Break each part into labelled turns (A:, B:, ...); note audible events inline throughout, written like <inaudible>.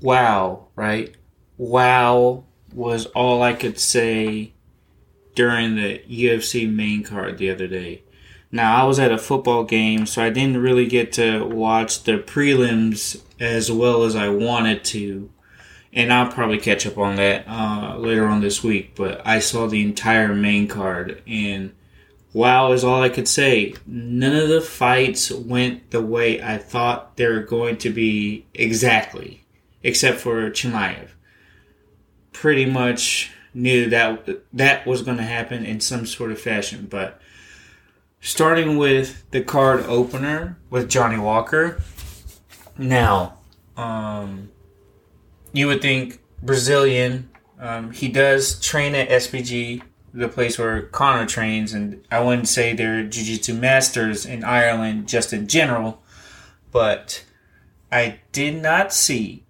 A: wow, right? Wow was all I could say during the UFC main card the other day. Now, I was at a football game, so I didn't really get to watch the prelims as well as I wanted to. And I'll probably catch up on that uh, later on this week. But I saw the entire main card, and wow is all I could say. None of the fights went the way I thought they were going to be exactly, except for Chimaev. Pretty much knew that that was going to happen in some sort of fashion, but starting with the card opener with Johnny Walker. Now, um, you would think Brazilian. Um, he does train at SBG, the place where Conor trains, and I wouldn't say they're jiu-jitsu masters in Ireland just in general, but I did not see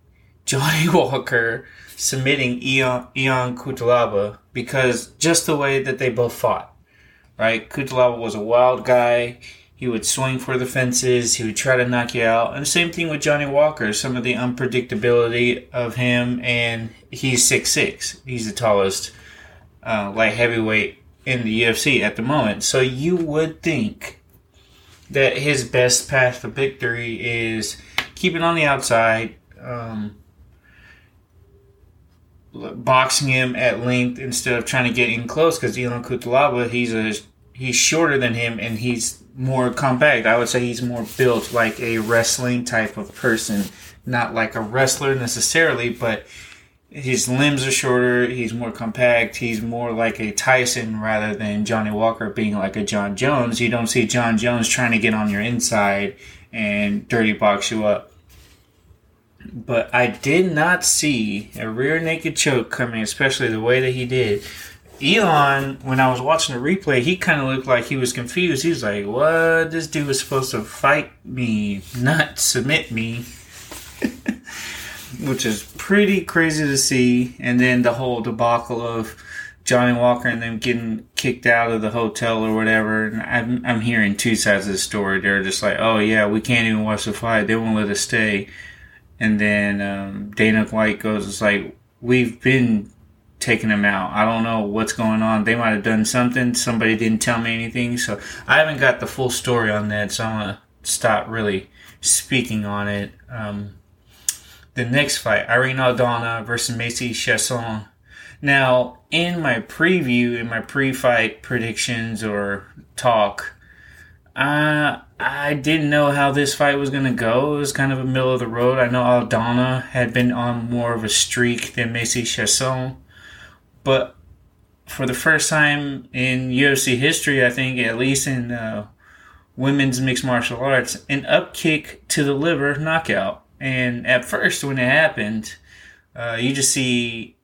A: Johnny <laughs> Walker submitting Ion, Ion Cutelaba because just the way that they both fought, right? Cutelaba was a wild guy. He would swing for the fences. He would try to knock you out. And the same thing with Johnny Walker. Some of the unpredictability of him, and he's six six. He's the tallest uh, light heavyweight in the UFC at the moment. So you would think that his best path for victory is keeping on the outside, um, boxing him at length instead of trying to get in close. Because Ion Cutelaba, he's a he's shorter than him and he's more compact. I would say he's more built like a wrestling type of person, not like a wrestler necessarily, but his limbs are shorter, he's more compact, he's more like a Tyson rather than Johnny Walker being like a John Jones. You don't see John Jones trying to get on your inside and dirty box you up. But I did not see a rear naked choke coming, especially the way that he did. Elon, when I was watching the replay, he kind of looked like he was confused. He was like, "What? This dude was supposed to fight me, not submit me," <laughs> which is pretty crazy to see. And then the whole debacle of Johnny Walker and them getting kicked out of the hotel or whatever. And I'm, I'm hearing two sides of the story. They're just like, "Oh yeah, we can't even watch the fight. They won't let us stay." And then um, Dana White goes, "It's like we've been." taking them out. I don't know what's going on. They might have done something. Somebody didn't tell me anything. So I haven't got the full story on that. So I'm to stop really speaking on it. Um, the next fight, Irene Aldana versus Macy Chiasson. Now, in my preview, in my pre-fight predictions or talk, uh, I didn't know how this fight was going to go. It was kind of a middle of the road. I know Aldana had been on more of a streak than Macy Chiasson, But for the first time in UFC history, I think, at least in uh, women's mixed martial arts, an up kick to the liver knockout. And at first, when it happened, uh, you just see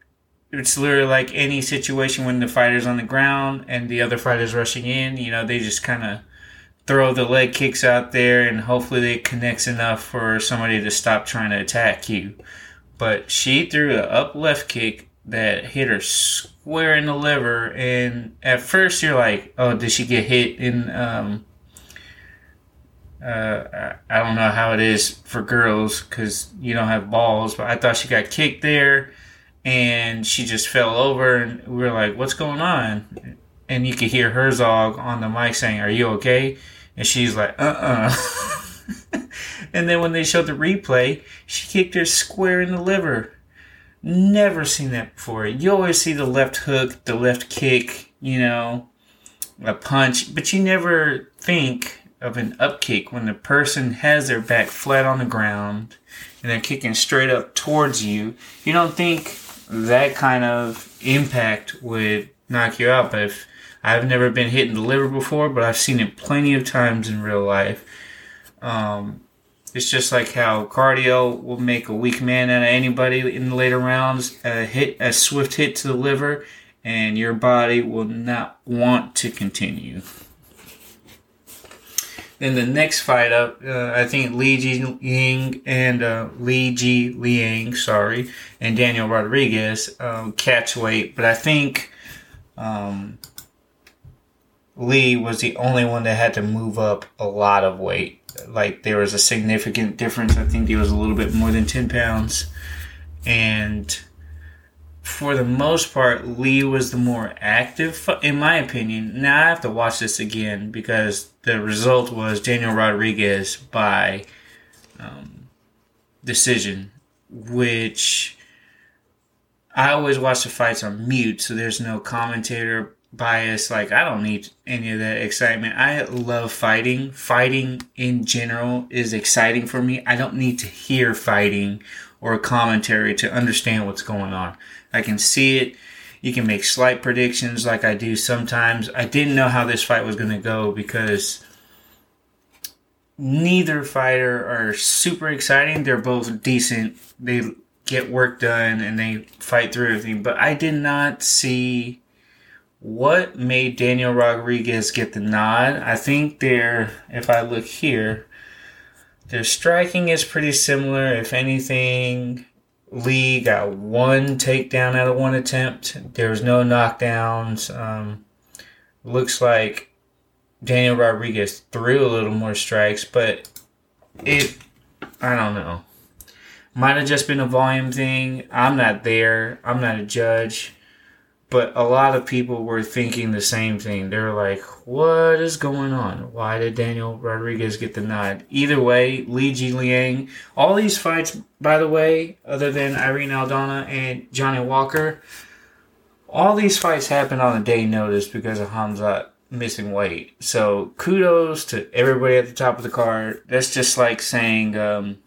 A: it's literally like any situation when the fighter's on the ground and the other fighter's rushing in. You know, they just kind of throw the leg kicks out there and hopefully it connects enough for somebody to stop trying to attack you. But she threw an up left kick that hit her square in the liver. And at first, you're like, oh, did she get hit in? Um, uh, I don't know how it is for girls because you don't have balls, but I thought she got kicked there and she just fell over. And we were like, what's going on? And you could hear Herzog on the mic saying, Are you okay? And she's like, Uh uh <laughs> and then when they showed the replay, she kicked her square in the liver. Never seen that before. You always see the left hook, the left kick, you know, a punch, but you never think of an up kick when the person has their back flat on the ground and they're kicking straight up towards you. You don't think that kind of impact would knock you out, but if I've never been hit the liver before, but I've seen it plenty of times in real life. Um, it's just like how cardio will make a weak man out of anybody in the later rounds. A hit, a swift hit to the liver, and your body will not want to continue. Then the next fight up, uh, I think Li Ji Ying and uh, Li Jingliang, sorry, and Daniel Rodriguez um, catch weight, but I think um, Lee was the only one that had to move up a lot of weight like there was a significant difference. I think he was a little bit more than ten pounds. and for the most part, Lee was the more active, in my opinion. Now I have to watch this again because the result was Daniel Rodriguez by um, decision, which I always watch the fights on mute, so there's no commentator bias. Like, I don't need any of that excitement. I love fighting. Fighting in general is exciting for me. I don't need to hear fighting or commentary to understand what's going on. I can see it. You can make slight predictions like I do sometimes. I didn't know how this fight was going to go because neither fighter are super exciting. They're both decent. They get work done and they fight through everything. But I did not see what made Daniel Rodriguez get the nod. I think they're, if I look here, their striking is pretty similar. If anything, Lee got one takedown out of one attempt. There was no knockdowns. Um, looks like Daniel Rodriguez threw a little more strikes, but it, I don't know. Might have just been a volume thing. I'm not there. I'm not a judge. But a lot of people were thinking the same thing. They're like, what is going on? Why did Daniel Rodriguez get the nod? Either way, Li Jingliang, all these fights, by the way, other than Irene Aldana and Johnny Walker, all these fights happened on a day notice because of Hamzat missing weight. So kudos to everybody at the top of the card. That's just like saying, um,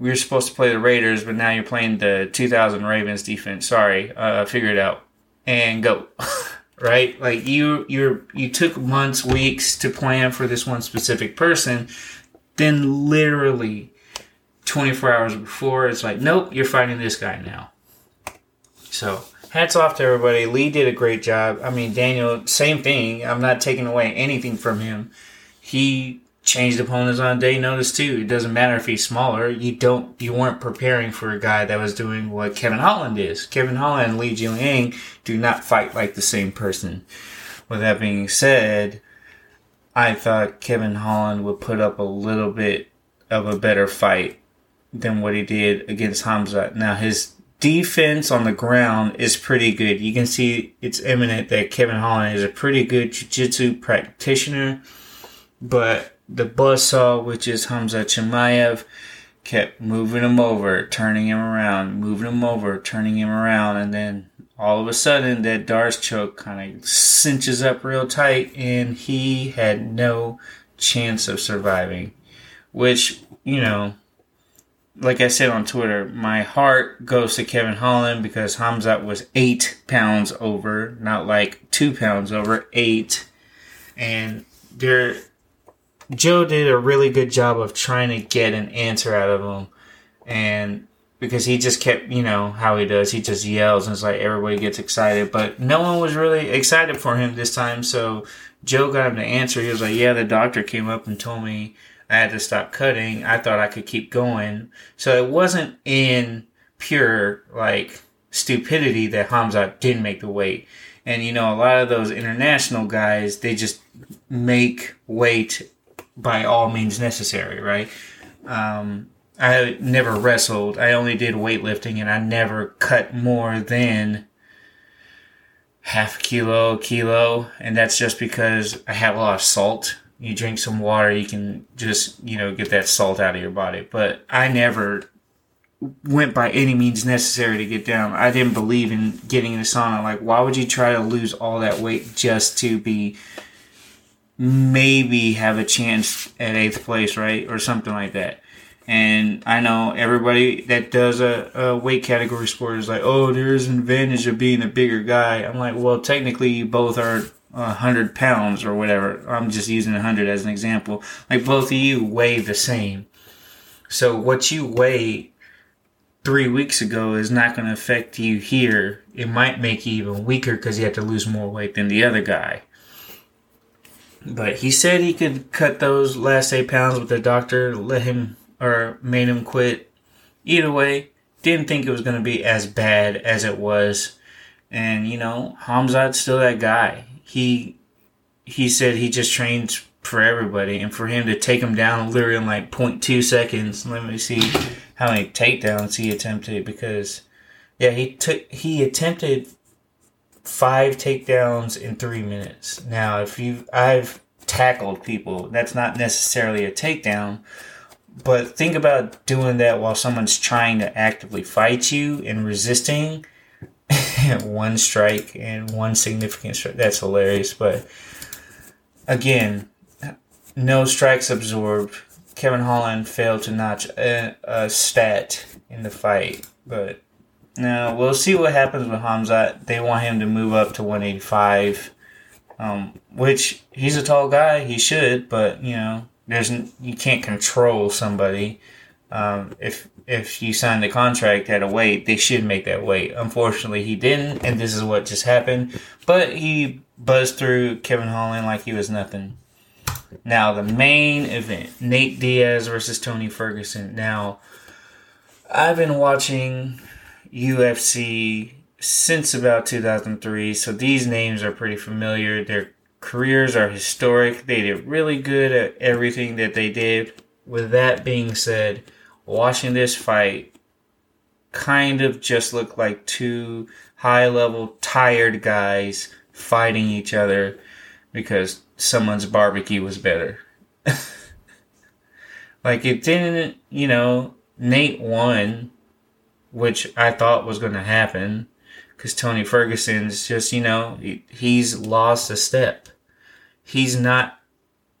A: we were supposed to play the Raiders, but now you're playing the 2000 Ravens defense. Sorry, uh, figure it out and go. <laughs> right? Like you, you're you took months, weeks to plan for this one specific person. Then literally 24 hours before, it's like, nope, you're fighting this guy now. So hats off to everybody. Lee did a great job. I mean, Daniel, same thing. I'm not taking away anything from him. He changed opponents on day notice too. It doesn't matter if he's smaller. You don't you weren't preparing for a guy that was doing what Kevin Holland is. Kevin Holland and Li Jingliang do not fight like the same person. With that being said, I thought Kevin Holland would put up a little bit of a better fight than what he did against Hamza. Now his defense on the ground is pretty good. You can see it's eminent that Kevin Holland is a pretty good jiu-jitsu practitioner, but the buzzsaw, which is Hamza Chimaev, kept moving him over, turning him around, moving him over, turning him around, and then all of a sudden that D'Arce choke kind of cinches up real tight, and he had no chance of surviving. Which, you know, like I said on Twitter, my heart goes to Kevin Holland because Hamzat was eight pounds over, not like two pounds over, eight. And there Joe did a really good job of trying to get an answer out of him. And because he just kept, you know, how he does, he just yells and it's like everybody gets excited. But no one was really excited for him this time. So Joe got him to answer. He was like, Yeah, the doctor came up and told me I had to stop cutting. I thought I could keep going. So it wasn't in pure, like, stupidity that Hamza didn't make the weight. And, you know, a lot of those international guys, they just make weight by all means necessary, right? Um, I never wrestled. I only did weightlifting, and I never cut more than half a kilo, kilo, and that's just because I have a lot of salt. You drink some water, you can just you know get that salt out of your body. But I never went by any means necessary to get down. I didn't believe in getting in the sauna. Like, why would you try to lose all that weight just to be maybe have a chance at eighth place, right? Or something like that. And I know everybody that does a, a, weight category sport is like, oh, there's an advantage of being a bigger guy. I'm like, well, technically, you both are 100 pounds or whatever. I'm just using 100 as an example. Like, both of you weigh the same. So, what you weigh three weeks ago is not going to affect you here. It might make you even weaker because you have to lose more weight than the other guy. But he said he could cut those last eight pounds, but the doctor let him or made him quit. Either way, didn't think it was going to be as bad as it was. And you know, Hamzat's still that guy. He he said he just trains for everybody, and for him to take him down literally in like 0.2 seconds. Let me see how many takedowns he attempted because yeah, he took he attempted five takedowns in three minutes. Now, if you I've tackled people, that's not necessarily a takedown, but think about doing that while someone's trying to actively fight you and resisting. <laughs> one strike and one significant strike. That's hilarious. But again, no strikes absorbed. Kevin Holland failed to notch a, a stat in the fight. But now we'll see what happens with Hamzat. They want him to move up to 185, um, which he's a tall guy. He should, but you know, there's you can't control somebody. Um, if if you sign the contract at a weight, they should make that weight. Unfortunately, he didn't, and this is what just happened. But he buzzed through Kevin Holland like he was nothing. Now the main event: Nate Diaz versus Tony Ferguson. Now, I've been watching UFC since about 2003, so these names are pretty familiar. Their careers are historic. They did really good at everything that they did. With that being said, watching this fight kind of just looked like two high level tired guys fighting each other because someone's barbecue was better. <laughs> like it didn't, you know, Nate won, which I thought was going to happen because Tony Ferguson's just, you know, he's lost a step he's not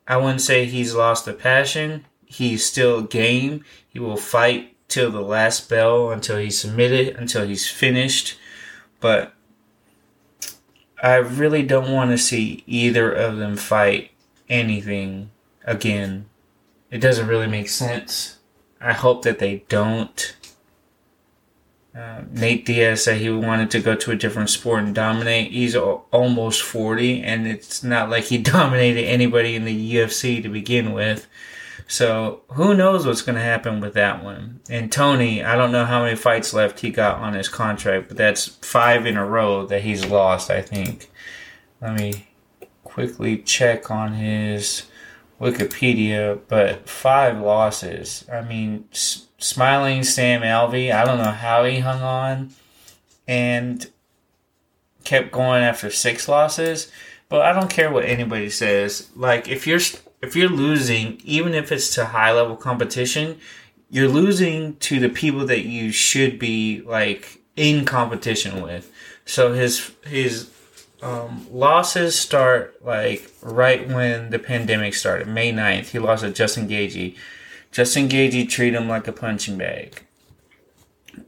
A: I wouldn't say he's lost the passion. He's still game. He will fight till the last bell until he's submitted, until he's finished. But I really don't want to see either of them fight anything again. It doesn't really make sense. I hope that they don't. Uh, Nate Diaz said he wanted to go to a different sport and dominate. He's almost 40, and it's not like he <laughs> dominated anybody in the UFC to begin with. So who knows what's going to happen with that one? And Tony, I don't know how many fights left he got on his contract, but that's five in a row that he's lost, I think. Let me quickly check on his Wikipedia, but five losses. I mean, smiling Sam Alvey, I don't know how he hung on and kept going after six losses. But I don't care what anybody says. Like if you're if you're losing, even if it's to high level competition, you're losing to the people that you should be like in competition with. So his his um, losses start like right when the pandemic started, May 9th. He lost to Justin Gaethje. Justin Gaethje treated him like a punching bag.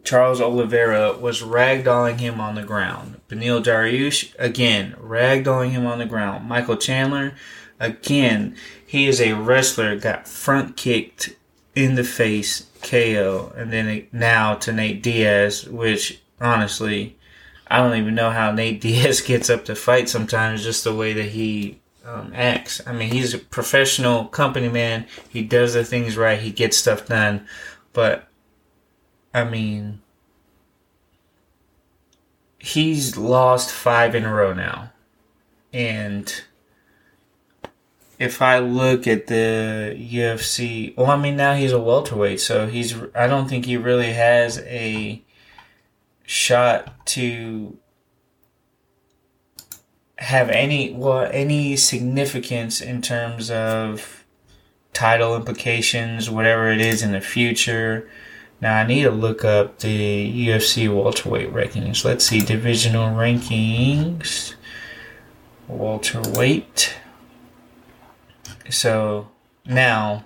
A: Charles Oliveira was ragdolling him on the ground. Beneil Dariush, again, ragdolling him on the ground. Michael Chandler, again, he is a wrestler, got front kicked in the face, KO. And then now to Nate Diaz, which honestly, I don't even know how Nate <laughs> Diaz gets up to fight sometimes, just the way that he um, acts. I mean, he's a professional company man. He does the things right. He gets stuff done. But, I mean, he's lost five in a row now. And if I look at the UFC, well, I mean, now he's a welterweight, so he's, I don't think he really has a shot to have any well any significance in terms of title implications, whatever it is in the future. Now I need to look up the UFC welterweight rankings. Let's see divisional rankings. Welterweight. So now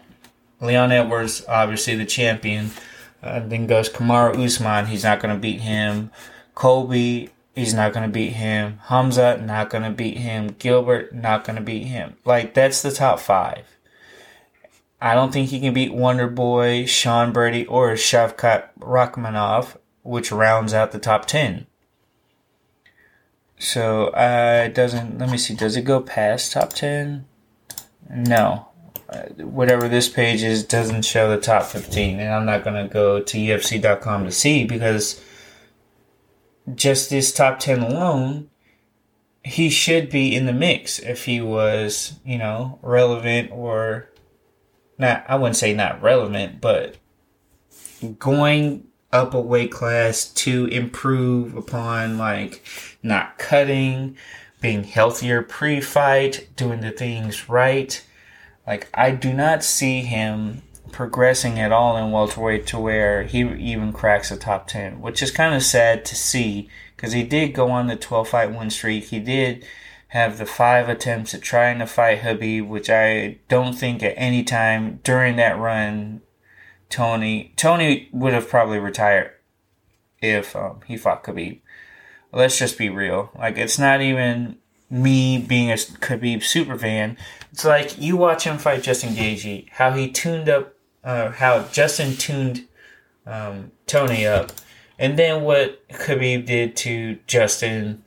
A: Leon Edwards, obviously the champion. Uh, then goes Kamaru Usman. He's not going to beat him. Colby He's not going to beat him. Hamza, not going to beat him. Gilbert, not going to beat him. Like, that's the top five. I don't think he can beat Wonder Boy, Sean Brady, or Shavkat Rakhmonov, which rounds out the top 10. So, uh, it doesn't, let me see, does it go past top 10? No. Uh, whatever this page is doesn't show the top 15, and I'm not going to go to UFC.com to see because just this top 10 alone, he should be in the mix if he was, you know, relevant or not. I wouldn't say not relevant, but going up a weight class to improve upon like not cutting, being healthier pre-fight, doing the things right. Like I do not see him progressing at all in welterweight to where he even cracks the top 10, which is kind of sad to see because he did go on the 12 fight win streak. He did have the five attempts at trying to fight Khabib, which I don't think at any time during that run, Tony Tony would have probably retired if um, he fought Khabib. Let's just be real. Like it's not even me being a Khabib super fan. It's like you watch him fight Justin Gaethje, how he tuned up, uh, how Justin tuned um, Tony up, and then what Khabib did to Justin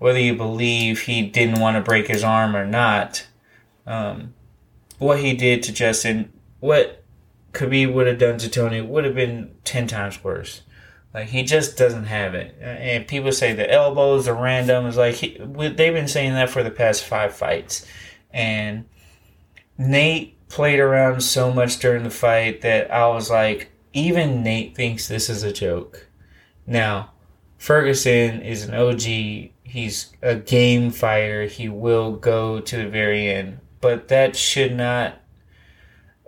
A: whether you believe he didn't want to break his arm or not, um, what he did to Justin, what Khabib would have done to Tony would have been 10 times worse. Like, he just doesn't have it. And people say the elbows are random. It's like, he, they've been saying that for the past five fights. And Nate played around so much during the fight that I was like, even Nate thinks this is a joke. Now, Ferguson is an OG he's a game fighter. He will go to the very end. But that should not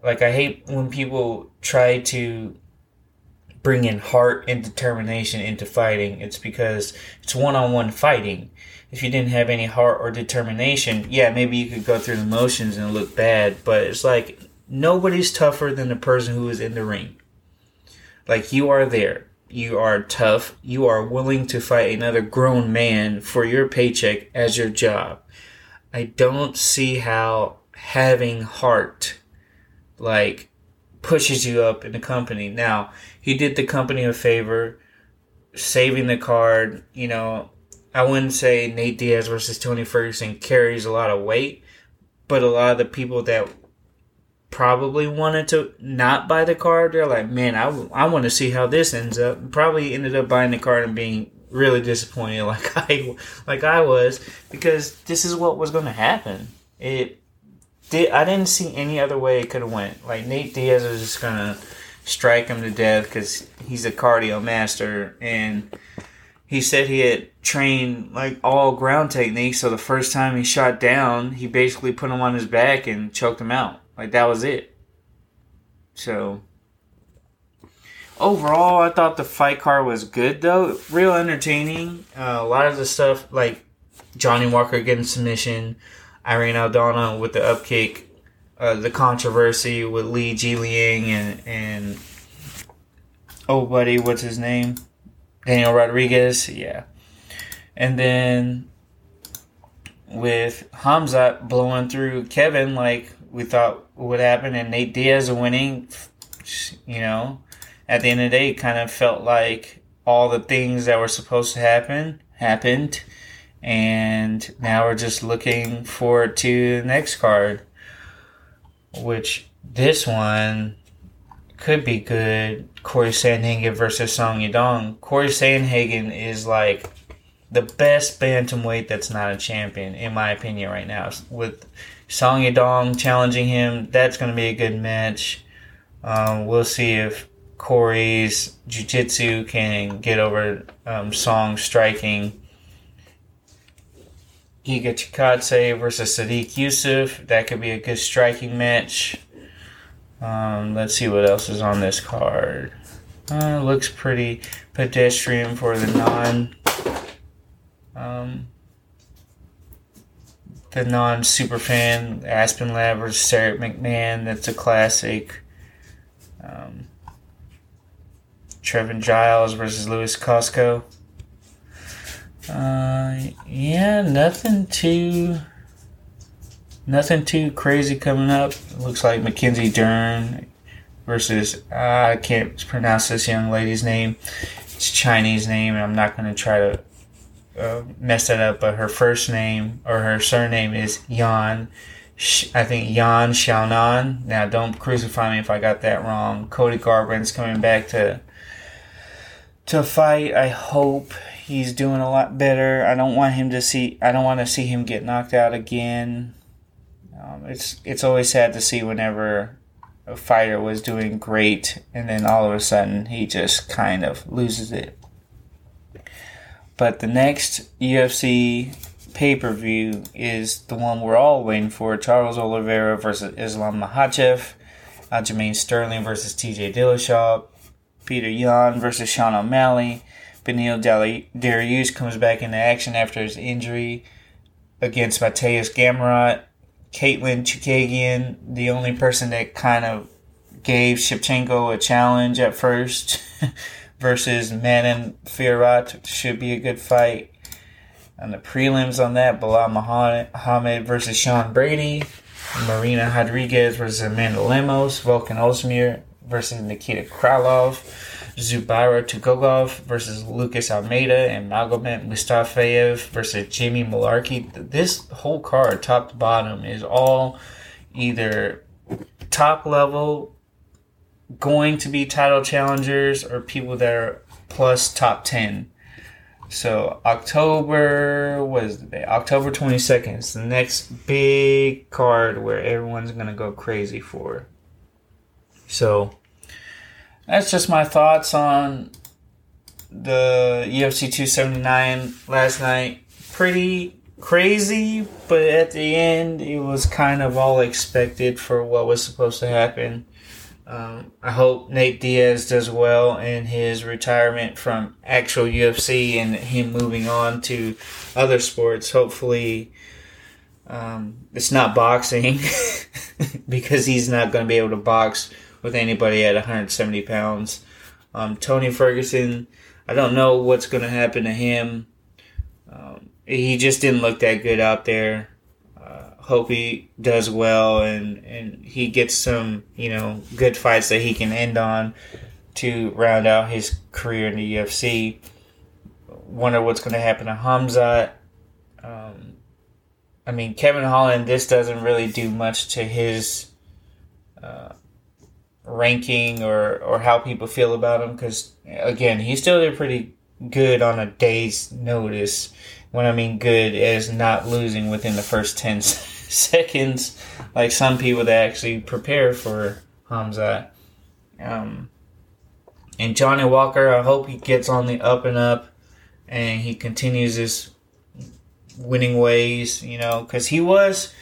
A: like I hate when people try to bring in heart and determination into fighting. It's because it's one-on-one fighting. If you didn't have any heart or determination, yeah, maybe you could go through the motions and look bad, but it's like nobody's tougher than the person who is in the ring. Like you are there you are tough, you are willing to fight another grown man for your paycheck as your job. I don't see how having heart like pushes you up in the company. Now, he did the company a favor, saving the card. You know, I wouldn't say Nate Diaz versus Tony Ferguson carries a lot of weight, but a lot of the people that probably wanted to not buy the card. They're like, man, I, I want to see how this ends up. Probably ended up buying the card and being really disappointed, <laughs> like I like I was, because this is what was going to happen. It did. I didn't see any other way it could have went. Like Nate Diaz was just gonna strike him to death because he's a cardio master and. He said he had trained like all ground techniques, so the first time he shot down, he basically put him on his back and choked him out. Like that was it. So overall, I thought the fight card was good though, real entertaining. Uh, a lot of the stuff like Johnny Walker getting submission, Irene Aldana with the upkick, uh, the controversy with Li Jingliang and and oh buddy, what's his name? Daniel Rodriguez, yeah. And then with Hamzat blowing through Kevin like we thought would happen, and Nate Diaz winning, you know, at the end of the day, it kind of felt like all the things that were supposed to happen happened, and now we're just looking forward to the next card, which this one could be good. Corey Sandhagen versus Song Yadong. Corey Sandhagen is like the best bantamweight that's not a champion, in my opinion, right now. With Song Yadong challenging him. That's going to be a good match. Um, we'll see if Corey's jiu-jitsu can get over um, Song striking. Giga Chikadze versus Sodiq Yusuf. That could be a good striking match. Um, let's see what else is on this card. Uh, looks pretty pedestrian for the non. Um, the non super fan Aspen Ladd versus Sarah McMahon. That's a classic. Um, Trevin Giles versus Lewis Costco. Uh, yeah, nothing too, nothing too crazy coming up. looks like Mackenzie Dern versus uh, I can't pronounce this young lady's name. It's Chinese name, and I'm not going to try to uh, messed that up, but her first name or her surname is Yan. I think Yan Xiaonan. Now, don't crucify me if I got that wrong. Cody Garbrandt's coming back to to fight. I hope he's doing a lot better. I don't want him to see. I don't want to see him get knocked out again. Um, it's it's always sad to see whenever a fighter was doing great, and then all of a sudden he just kind of loses it. But the next UFC pay per view is the one we're all waiting for Charles Oliveira versus Islam Makhachev, Aljamain Sterling versus TJ Dillashaw, Petr Yan versus Sean O'Malley. Beneil Dariush comes back into action after his injury against Mateusz Gamrot. Katlyn Chookagian, the only person that kind of gave Shevchenko a challenge at first, <laughs> versus Manon Fiorot should be a good fight. And the prelims on that, Belal Muhammad versus Sean Brady, Marina Rodriguez versus Amanda Lemos, Volkan Ozdemir versus Nikita Krylov, Zubaira Tukhugov versus Lucas Almeida, and Magomed Mustafayev versus Jamie Mullarkey. This whole card, top to bottom, is all either top level, going to be title challengers, or people that are plus top 10. So October was the day? October 22nd is the next big card where everyone's gonna go crazy for. So that's just my thoughts on the UFC 279 last night. Pretty crazy, but at the end, it was kind of all expected for what was supposed to happen. Um, I hope Nate Diaz does well in his retirement from actual UFC and him moving on to other sports. Hopefully, um, it's not boxing <laughs> because he's not going to be able to box with anybody at 170 pounds. Um, Tony Ferguson, I don't know what's going to happen to him. Um, he just didn't look that good out there. Uh, hope he does well and, and he gets some, you know, good fights that he can end on to round out his career in the UFC. Wonder what's going to happen to Hamza. Um, I mean, Kevin Holland, this doesn't really do much to his ranking or or how people feel about him because again he still did pretty good on a day's notice when i mean good as not losing within the first 10 <laughs> seconds like some people that actually prepare for hamza. Um, and johnny walker i hope he gets on the up and up and he continues his winning ways you know because he was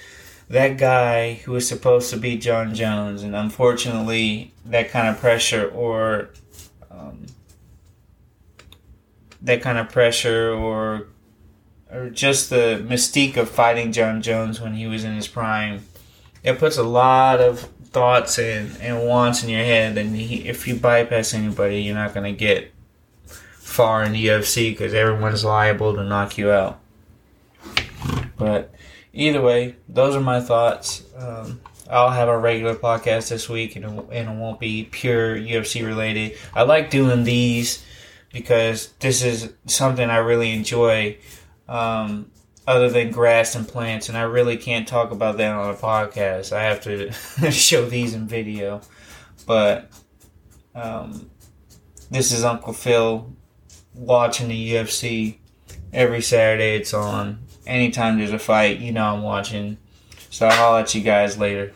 A: that guy who was supposed to be John Jones, and unfortunately, that kind of pressure or um, that kind of pressure or or just the mystique of fighting John Jones when he was in his prime, it puts a lot of thoughts and, and wants in your head. And he, if you bypass anybody, you're not going to get far in the UFC because everyone's liable to knock you out. But either way, those are my thoughts. Um, I'll have a regular podcast this week, and it, and it won't be pure UFC related. I like doing these because this is something I really enjoy. Um, other than grass and plants, and I really can't talk about that on a podcast. I have to <laughs> show these in video. But um, this is Uncle Phil watching the UFC every Saturday. It's on anytime there's a fight, you know I'm watching. So I'll let you guys later.